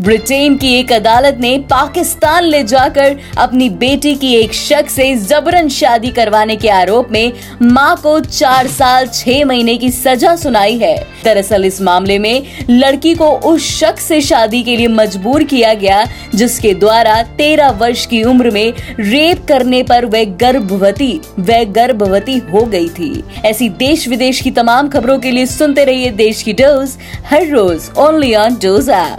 Britain की एक अदालत ने पाकिस्तान ले जाकर अपनी बेटी की एक शख्स से जबरन शादी करवाने के आरोप में माँ को चार साल छह महीने की सजा सुनाई है। दरअसल इस मामले में लड़की को उस शख्स से शादी के लिए मजबूर किया गया, जिसके द्वारा तेरह वर्ष की उम्र में रेप करने पर वह गर्भवती वह गर्भवती हो गई थी। ऐसी देश विदेश की तमाम खबरों के लिए सुनते रहिए देश की डोज, हर रोज ओनली ऑन डोज ऐप।